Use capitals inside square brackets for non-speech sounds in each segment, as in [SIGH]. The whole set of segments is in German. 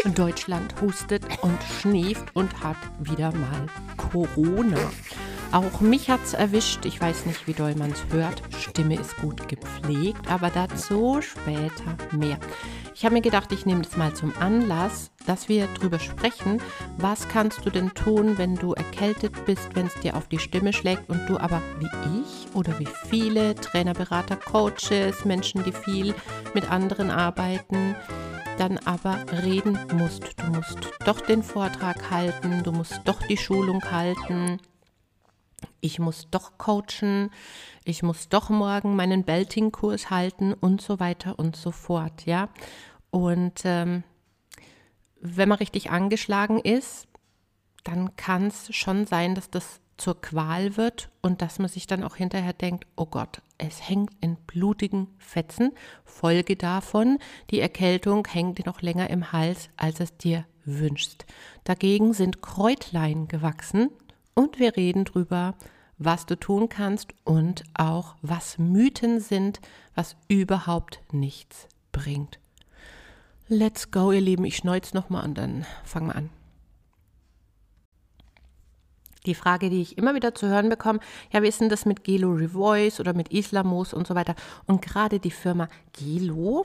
[LAUGHS] Deutschland hustet und schnieft und hat wieder mal Corona. Auch mich hat es erwischt. Ich weiß nicht, wie doll man es hört. Stimme ist gut gepflegt, aber dazu später mehr. Ich habe mir gedacht, ich nehme das mal zum Anlass, dass wir darüber sprechen, was kannst du denn tun, wenn du erkältet bist, wenn es dir auf die Stimme schlägt und du aber wie ich oder wie viele Trainer, Berater, Coaches, Menschen, die viel mit anderen arbeiten, dann aber reden musst. Du musst doch den Vortrag halten, du musst doch die Schulung halten. Ich muss doch coachen, ich muss doch morgen meinen Belting-Kurs halten und so weiter und so fort, ja. Und ähm, wenn man richtig angeschlagen ist, dann kann es schon sein, dass das zur Qual wird und dass man sich dann auch hinterher denkt, oh Gott, es hängt in blutigen Fetzen. Folge davon, die Erkältung hängt dir noch länger im Hals, als es dir wünschst. Dagegen sind Kräutlein gewachsen und wir reden drüber, was du tun kannst und auch was Mythen sind, was überhaupt nichts bringt. Let's go, ihr Lieben. Ich schneuz nochmal und dann fangen wir an. Die Frage, die ich immer wieder zu hören bekomme, ja, wie ist denn das mit Gelo Revoice oder mit Islamos und so weiter? Und gerade die Firma Gelo,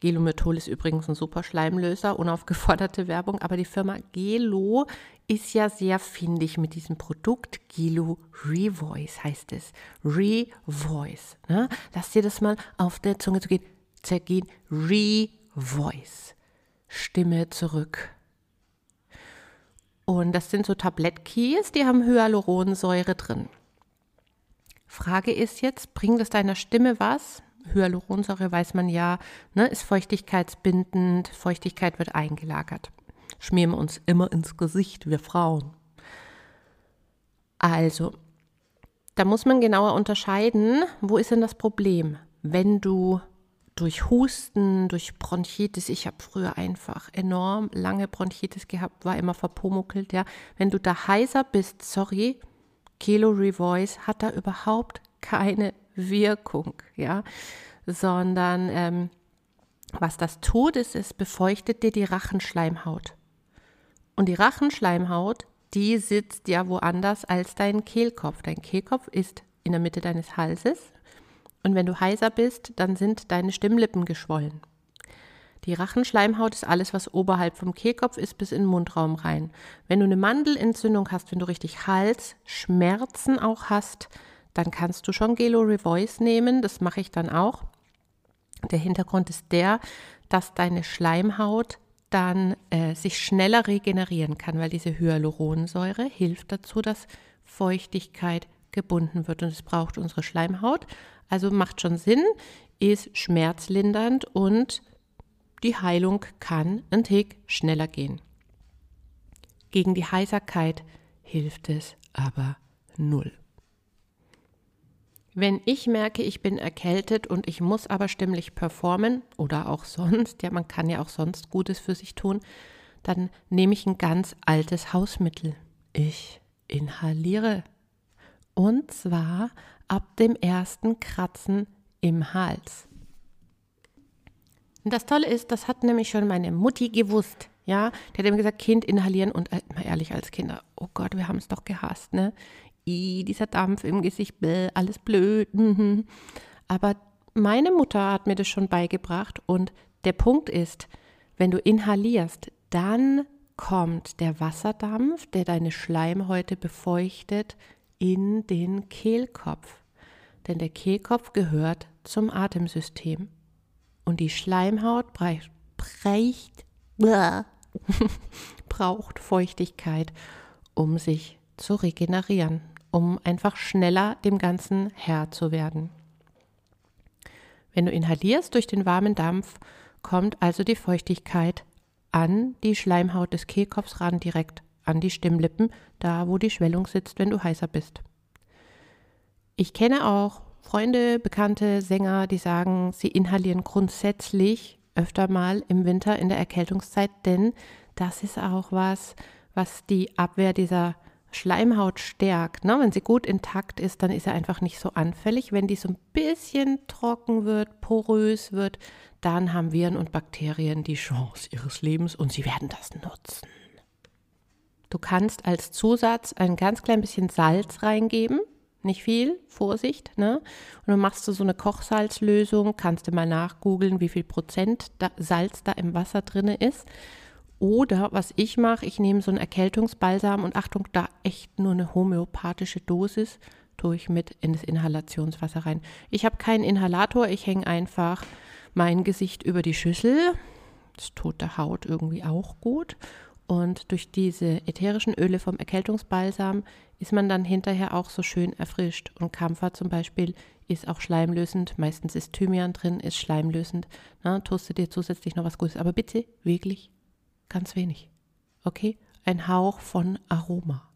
Gelomethol ist übrigens ein super Schleimlöser, unaufgeforderte Werbung, aber die Firma Gelo ist ja sehr findig mit diesem Produkt. Gelo Revoice heißt es. Revoice. Ne? Lass dir das mal auf der Zunge zu gehen. Zergehen. Revoice. Stimme zurück. Und das sind so Tablettkeys, die haben Hyaluronsäure drin. Frage ist jetzt, bringt es deiner Stimme was? Hyaluronsäure weiß man ja, ne, ist feuchtigkeitsbindend, Feuchtigkeit wird eingelagert. Schmieren wir uns immer ins Gesicht, wir Frauen. Also, da muss man genauer unterscheiden, wo ist denn das Problem? Wenn du durch Husten, durch Bronchitis. Ich habe früher einfach enorm lange Bronchitis gehabt, war immer verpumuckelt, ja. Wenn du da heiser bist, sorry, Kilo Revoice hat da überhaupt keine Wirkung, ja, sondern ähm, was das tut, ist, es befeuchtet dir die Rachenschleimhaut. Und die Rachenschleimhaut, die sitzt ja woanders als dein Kehlkopf. Dein Kehlkopf ist in der Mitte deines Halses, und wenn du heiser bist, dann sind deine Stimmlippen geschwollen. Die Rachenschleimhaut ist alles, was oberhalb vom Kehlkopf ist, bis in den Mundraum rein. Wenn du eine Mandelentzündung hast, wenn du richtig Halsschmerzen auch hast, dann kannst du schon Gelo Revoice nehmen. Das mache ich dann auch. Der Hintergrund ist der, dass deine Schleimhaut dann äh, sich schneller regenerieren kann, weil diese Hyaluronsäure hilft dazu, dass Feuchtigkeit gebunden wird und es braucht unsere Schleimhaut. Also macht schon Sinn, ist schmerzlindernd und die Heilung kann ein Tick schneller gehen. Gegen die Heiserkeit hilft es aber null. Wenn ich merke, ich bin erkältet und ich muss aber stimmlich performen oder auch sonst, ja, man kann ja auch sonst Gutes für sich tun, dann nehme ich ein ganz altes Hausmittel. Ich inhaliere und zwar ab dem ersten Kratzen im Hals. Und das Tolle ist, das hat nämlich schon meine Mutti gewusst. Ja, die hat immer gesagt, Kind inhalieren und äh, mal ehrlich als Kinder, oh Gott, wir haben es doch gehasst, ne? I, dieser Dampf im Gesicht, bläh, alles blöd. Mhm. Aber meine Mutter hat mir das schon beigebracht und der Punkt ist, wenn du inhalierst, dann kommt der Wasserdampf, der deine Schleimhäute befeuchtet, in den Kehlkopf. Denn der Kehlkopf gehört zum Atemsystem. Und die Schleimhaut breicht, [LAUGHS] braucht Feuchtigkeit, um sich zu regenerieren, um einfach schneller dem Ganzen Herr zu werden. Wenn du inhalierst durch den warmen Dampf, kommt also die Feuchtigkeit an die Schleimhaut des Kehlkopfs ran direkt an die Stimmlippen, da wo die Schwellung sitzt, wenn du heißer bist. Ich kenne auch Freunde, bekannte Sänger, die sagen, sie inhalieren grundsätzlich öfter mal im Winter in der Erkältungszeit, denn das ist auch was, was die Abwehr dieser Schleimhaut stärkt, ne? wenn sie gut intakt ist, dann ist er einfach nicht so anfällig. Wenn die so ein bisschen trocken wird, porös wird, dann haben Viren und Bakterien die Chance ihres Lebens und sie werden das nutzen. Du kannst als Zusatz ein ganz klein bisschen Salz reingeben, nicht viel, Vorsicht, ne? Und dann machst du so eine Kochsalzlösung, kannst du mal nachgoogeln, wie viel Prozent Salz da im Wasser drin ist. Oder was ich mache, ich nehme so einen Erkältungsbalsam und Achtung, da echt nur eine homöopathische Dosis, tue ich mit in das Inhalationswasser rein. Ich habe keinen Inhalator, ich hänge einfach mein Gesicht über die Schüssel. Das tut der Haut irgendwie auch gut. Und durch diese ätherischen Öle vom Erkältungsbalsam ist man dann hinterher auch so schön erfrischt. Und Kampfer zum Beispiel ist auch schleimlösend. Meistens ist Thymian drin, ist schleimlösend. Na, toaste dir zusätzlich noch was Gutes. Aber bitte wirklich Ganz wenig. Okay? Ein Hauch von Aroma.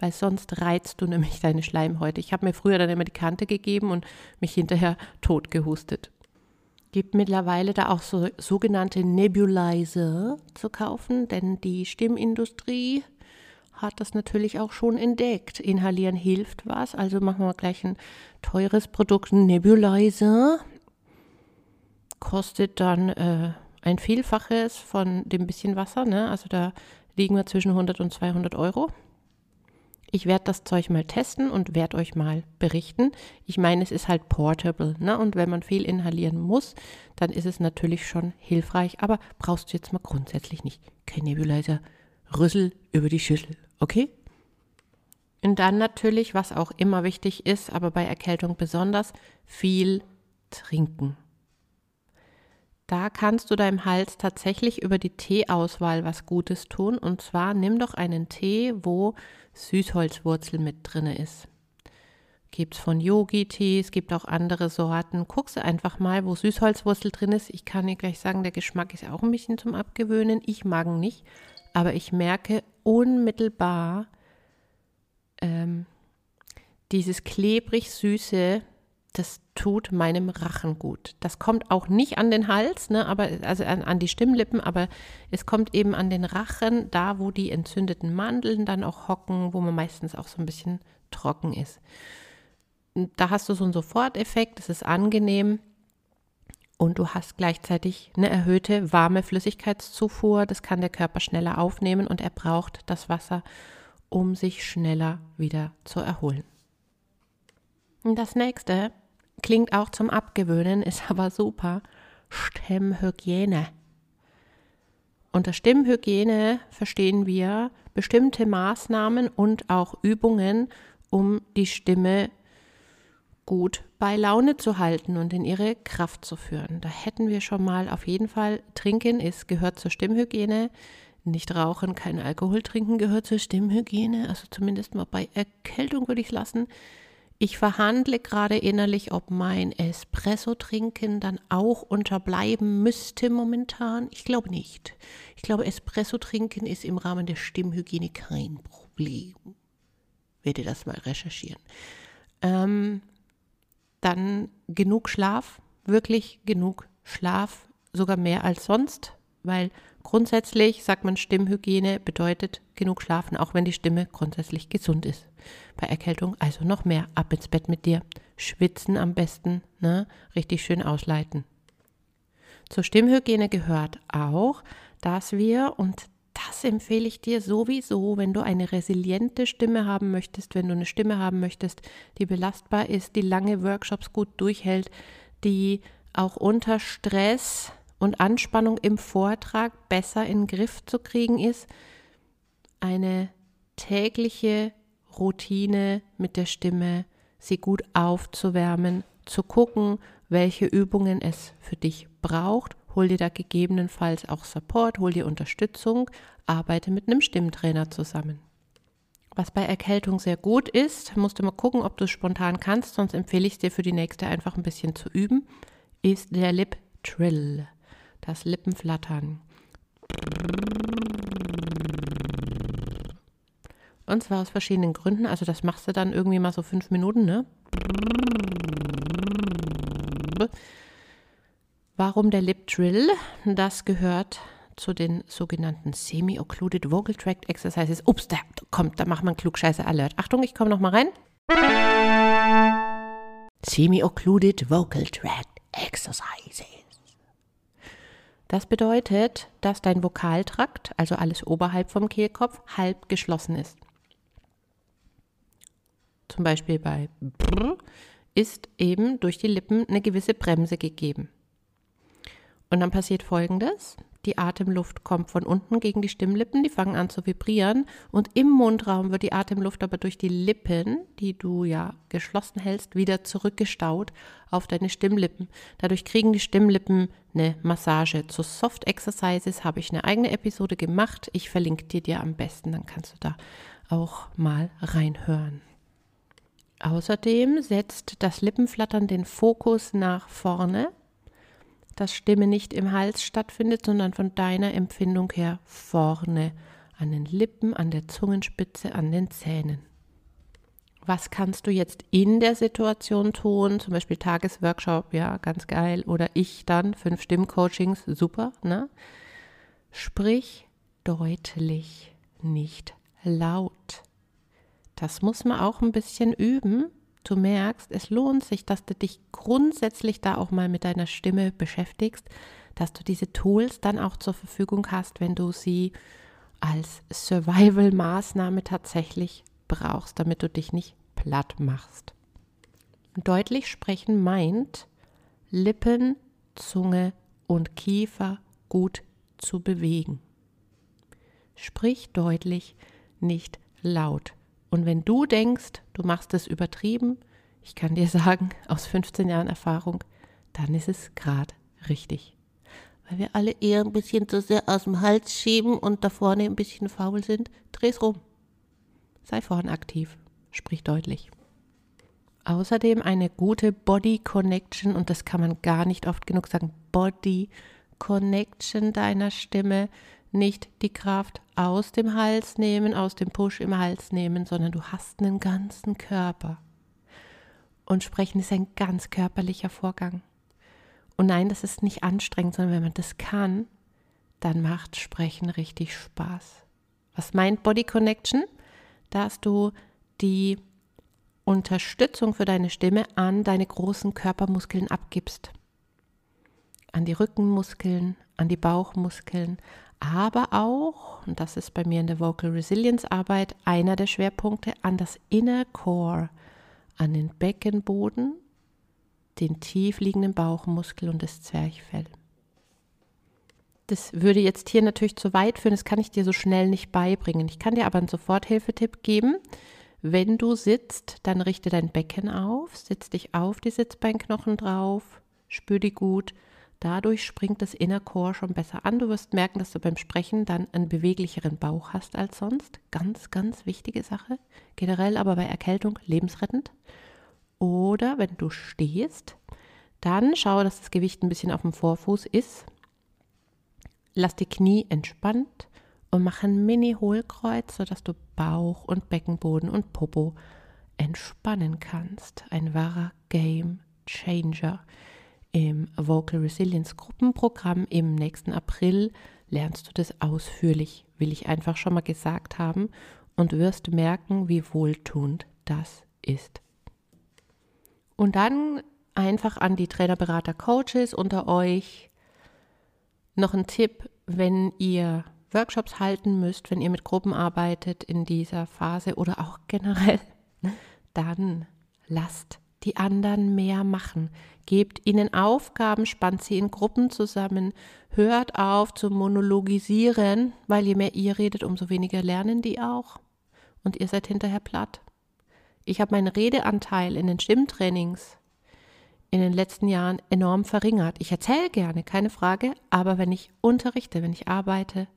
Weil sonst reizt du nämlich deine Schleimhäute. Ich habe mir früher dann immer die Kante gegeben und mich hinterher tot gehustet. Gibt mittlerweile da auch so sogenannte Nebulizer zu kaufen, denn die Stimmindustrie hat das natürlich auch schon entdeckt. Inhalieren hilft was, also machen wir gleich ein teures Produkt, ein Nebulizer. Kostet dann äh, ein Vielfaches von dem bisschen Wasser. Ne? Also da liegen wir zwischen 100 und 200 Euro. Ich werde das Zeug mal testen und werde euch mal berichten. Ich meine, es ist halt portable. Ne? Und wenn man viel inhalieren muss, dann ist es natürlich schon hilfreich. Aber brauchst du jetzt mal grundsätzlich nicht. Kein Nebulizer. Rüssel über die Schüssel. Okay? Und dann natürlich, was auch immer wichtig ist, aber bei Erkältung besonders, viel trinken. Da kannst du deinem Hals tatsächlich über die Teeauswahl was Gutes tun. Und zwar nimm doch einen Tee, wo Süßholzwurzel mit drin ist. Gibt es von Yogi-Tee, es gibt auch andere Sorten. Guckst du einfach mal, wo Süßholzwurzel drin ist. Ich kann dir gleich sagen, der Geschmack ist auch ein bisschen zum Abgewöhnen. Ich mag ihn nicht, aber ich merke unmittelbar ähm, dieses klebrig süße das tut meinem Rachen gut. Das kommt auch nicht an den Hals, ne, aber also an, an, die Stimmlippen, aber es kommt eben an den Rachen, da wo die entzündeten Mandeln dann auch hocken, wo man meistens auch so ein bisschen trocken ist. Da hast du so einen Soforteffekt, das ist angenehm und du hast gleichzeitig eine erhöhte warme Flüssigkeitszufuhr. Das kann der Körper schneller aufnehmen und er braucht das Wasser, um sich schneller wieder zu erholen. Das nächste Klingt auch zum Abgewöhnen, ist [LAUGHS] aber super. Stimmhygiene. Unter Stimmhygiene verstehen wir bestimmte Maßnahmen und auch Übungen, um die Stimme gut bei Laune zu halten und in ihre Kraft zu führen. Da hätten wir schon mal auf jeden Fall Trinken ist gehört zur Stimmhygiene. Nicht rauchen, kein Alkohol trinken gehört zur Stimmhygiene. Also zumindest mal bei Erkältung würde ich lassen. Ich verhandle gerade innerlich, ob mein Espresso trinken dann auch unterbleiben müsste momentan. Ich glaube nicht. Ich glaube, Espresso trinken ist im Rahmen der Stimmhygiene kein Problem. Werde das mal recherchieren. Ähm, dann genug Schlaf, wirklich genug Schlaf, sogar mehr als sonst, weil grundsätzlich sagt man, Stimmhygiene bedeutet genug schlafen, auch wenn die Stimme grundsätzlich gesund ist bei Erkältung. Also noch mehr ab ins Bett mit dir. Schwitzen am besten, ne? Richtig schön ausleiten. Zur Stimmhygiene gehört auch, dass wir, und das empfehle ich dir sowieso, wenn du eine resiliente Stimme haben möchtest, wenn du eine Stimme haben möchtest, die belastbar ist, die lange Workshops gut durchhält, die auch unter Stress und Anspannung im Vortrag besser in den Griff zu kriegen ist, eine tägliche Routine mit der Stimme, sie gut aufzuwärmen, zu gucken, welche Übungen es für dich braucht. Hol dir da gegebenenfalls auch Support, hol dir Unterstützung, arbeite mit einem Stimmtrainer zusammen. Was bei Erkältung sehr gut ist, musst du mal gucken, ob du es spontan kannst, sonst empfehle ich dir für die nächste einfach ein bisschen zu üben, ist der Lip Trill, das Lippenflattern. Und zwar aus verschiedenen Gründen. Also das machst du dann irgendwie mal so fünf Minuten, ne? Warum der Lip Drill? Das gehört zu den sogenannten Semi-Occluded Vocal Tract Exercises. Ups, da kommt, da macht man Klugscheiße Alert. Achtung, ich komme noch mal rein. Semi-Occluded Vocal Tract Exercises. Das bedeutet, dass dein Vokaltrakt, also alles oberhalb vom Kehlkopf, halb geschlossen ist. Zum Beispiel bei Brr ist eben durch die Lippen eine gewisse Bremse gegeben. Und dann passiert Folgendes. Die Atemluft kommt von unten gegen die Stimmlippen, die fangen an zu vibrieren und im Mundraum wird die Atemluft aber durch die Lippen, die du ja geschlossen hältst, wieder zurückgestaut auf deine Stimmlippen. Dadurch kriegen die Stimmlippen eine Massage. Zu Soft Exercises habe ich eine eigene Episode gemacht. Ich verlinke dir dir am besten, dann kannst du da auch mal reinhören. Außerdem setzt das Lippenflattern den Fokus nach vorne dass Stimme nicht im Hals stattfindet, sondern von deiner Empfindung her vorne, an den Lippen, an der Zungenspitze, an den Zähnen. Was kannst du jetzt in der Situation tun? Zum Beispiel Tagesworkshop, ja, ganz geil. Oder ich dann, fünf Stimmcoachings, super, ne? Sprich deutlich, nicht laut. Das muss man auch ein bisschen üben, du merkst, es lohnt sich, dass du dich grundsätzlich da auch mal mit deiner Stimme beschäftigst, dass du diese Tools dann auch zur Verfügung hast, wenn du sie als Survival-Maßnahme tatsächlich brauchst, damit du dich nicht platt machst. Deutlich sprechen meint, Lippen, Zunge und Kiefer gut zu bewegen. Sprich deutlich, nicht laut. Und wenn du denkst, du machst es übertrieben, ich kann dir sagen, aus 15 Jahren Erfahrung, dann ist es gerade richtig. Weil wir alle eher ein bisschen zu sehr aus dem Hals schieben und da vorne ein bisschen faul sind, dreh's rum. Sei vorne aktiv, sprich deutlich. Außerdem eine gute Body Connection, und das kann man gar nicht oft genug sagen, Body Connection deiner Stimme nicht die Kraft aus dem Hals nehmen, aus dem Push im Hals nehmen, sondern du hast einen ganzen Körper. Und sprechen ist ein ganz körperlicher Vorgang. Und nein, das ist nicht anstrengend, sondern wenn man das kann, dann macht Sprechen richtig Spaß. Was meint Body Connection? Dass du die Unterstützung für deine Stimme an deine großen Körpermuskeln abgibst. An die Rückenmuskeln, an die Bauchmuskeln, aber auch, und das ist bei mir in der Vocal Resilience Arbeit einer der Schwerpunkte, an das Inner Core, an den Beckenboden, den tief liegenden Bauchmuskel und das Zwerchfell. Das würde jetzt hier natürlich zu weit führen, das kann ich dir so schnell nicht beibringen. Ich kann dir aber einen Soforthilfetipp geben. Wenn du sitzt, dann richte dein Becken auf, setz dich auf die Sitzbeinknochen drauf, spür die gut Dadurch springt das Inner Core schon besser an. Du wirst merken, dass du beim Sprechen dann einen beweglicheren Bauch hast als sonst. Ganz, ganz wichtige Sache. Generell aber bei Erkältung lebensrettend. Oder wenn du stehst, dann schaue, dass das Gewicht ein bisschen auf dem Vorfuß ist. Lass die Knie entspannt und mach ein Mini-Hohlkreuz, sodass du Bauch und Beckenboden und Popo entspannen kannst. Ein wahrer Game Changer. Im Vocal Resilience Gruppenprogramm im nächsten April. Lernst du das ausführlich, will ich einfach schon mal gesagt haben, und wirst merken, wie wohltuend das ist. Und dann einfach an die Trainer, Berater, Coaches unter euch noch ein Tipp, wenn ihr Workshops halten müsst, wenn ihr mit Gruppen arbeitet in dieser Phase oder auch generell, [LAUGHS] dann lasst die anderen mehr machen. Gebt ihnen Aufgaben, spannt sie in Gruppen zusammen, hört auf zu monologisieren, weil je mehr ihr redet, umso weniger lernen die auch. Und ihr seid hinterher platt. Ich habe meinen Redeanteil in den Stimmtrainings in den letzten Jahren enorm verringert. Ich erzähle gerne, keine Frage, aber wenn ich unterrichte, wenn ich arbeite,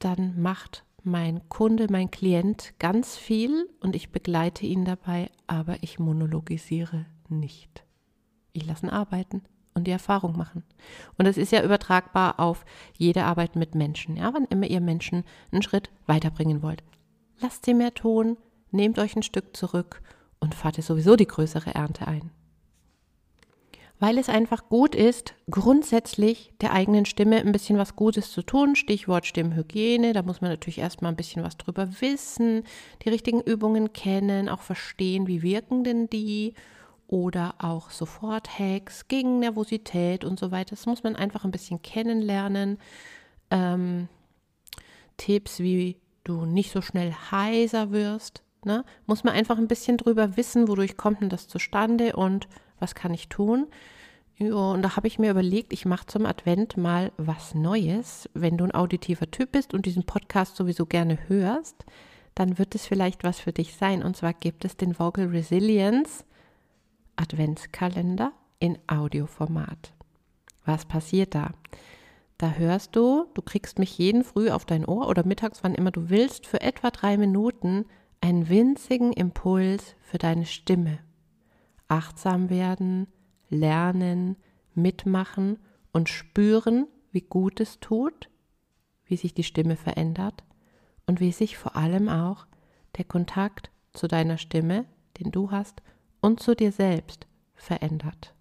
dann macht mein Kunde, mein Klient ganz viel und ich begleite ihn dabei, aber ich monologisiere nicht. Ich lasse ihn arbeiten und die Erfahrung machen. Und das ist ja übertragbar auf jede Arbeit mit Menschen. Ja, wann immer ihr Menschen einen Schritt weiterbringen wollt. Lasst sie mehr tun, nehmt euch ein Stück zurück und fahrt ihr sowieso die größere Ernte ein. Weil es einfach gut ist, grundsätzlich der eigenen Stimme ein bisschen was Gutes zu tun. Stichwort Stimmhygiene, da muss man natürlich erstmal ein bisschen was drüber wissen, die richtigen Übungen kennen, auch verstehen, wie wirken denn die oder auch Sofort-Hacks gegen Nervosität und so weiter. Das muss man einfach ein bisschen kennenlernen. Ähm, Tipps, wie du nicht so schnell heiser wirst, ne? muss man einfach ein bisschen drüber wissen, wodurch kommt denn das zustande und was kann ich tun? Ja, und da habe ich mir überlegt, ich mache zum Advent mal was Neues. Wenn du ein auditiver Typ bist und diesen Podcast sowieso gerne hörst, dann wird es vielleicht was für dich sein. Und zwar gibt es den Vocal Resilience Adventskalender in Audioformat. Was passiert da? Da hörst du, du kriegst mich jeden Früh auf dein Ohr oder mittags, wann immer du willst, für etwa drei Minuten einen winzigen Impuls für deine Stimme achtsam werden, lernen, mitmachen und spüren, wie gut es tut, wie sich die Stimme verändert und wie sich vor allem auch der Kontakt zu deiner Stimme, den du hast, und zu dir selbst verändert.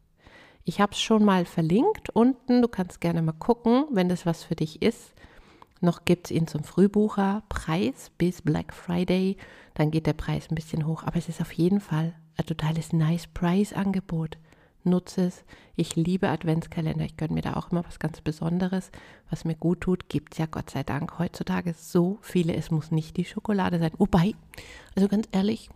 Ich habe es schon mal verlinkt unten, du kannst gerne mal gucken, wenn das was für dich ist. Noch gibt es ihn zum Frühbucherpreis bis Black Friday. Dann geht der Preis ein bisschen hoch, aber es ist auf jeden Fall ein totales Nice Price Angebot. Nutze es. Ich liebe Adventskalender. Ich gönne mir da auch immer was ganz Besonderes, was mir gut tut. Gibt es ja Gott sei Dank heutzutage so viele. Es muss nicht die Schokolade sein. Wobei, also ganz ehrlich,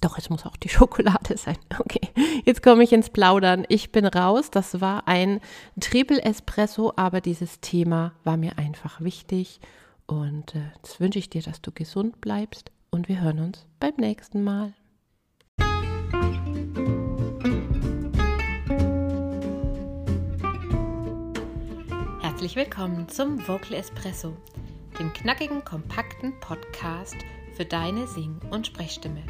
doch, es muss auch die [LAUGHS] Schokolade sein. Okay, jetzt komme ich ins Plaudern. Ich bin raus. Das war ein Triple Espresso, aber dieses Thema war mir einfach wichtig. Und äh, jetzt wünsche ich dir, dass du gesund bleibst. Und wir hören uns beim nächsten Mal. Herzlich willkommen zum Vocal Espresso, dem knackigen, kompakten Podcast für deine Sing- und Sprechstimme.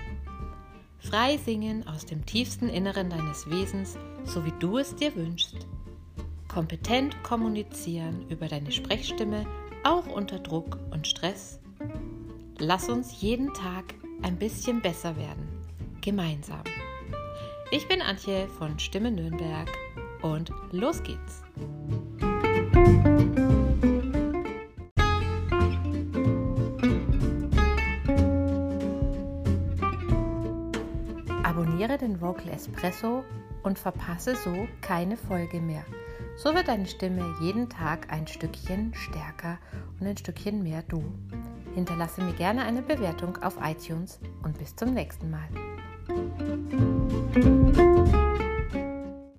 Frei singen aus dem tiefsten Inneren deines Wesens, so wie du es dir wünschst. Kompetent kommunizieren über deine Sprechstimme, auch unter Druck und Stress. Lass uns jeden Tag ein bisschen besser werden. Gemeinsam. Ich bin Antje von Stimme Nürnberg und los geht's. Vocal Espresso und verpasse so keine Folge mehr. So wird deine Stimme jeden Tag ein Stückchen stärker und ein Stückchen mehr du. Hinterlasse mir gerne eine Bewertung auf iTunes und bis zum nächsten Mal.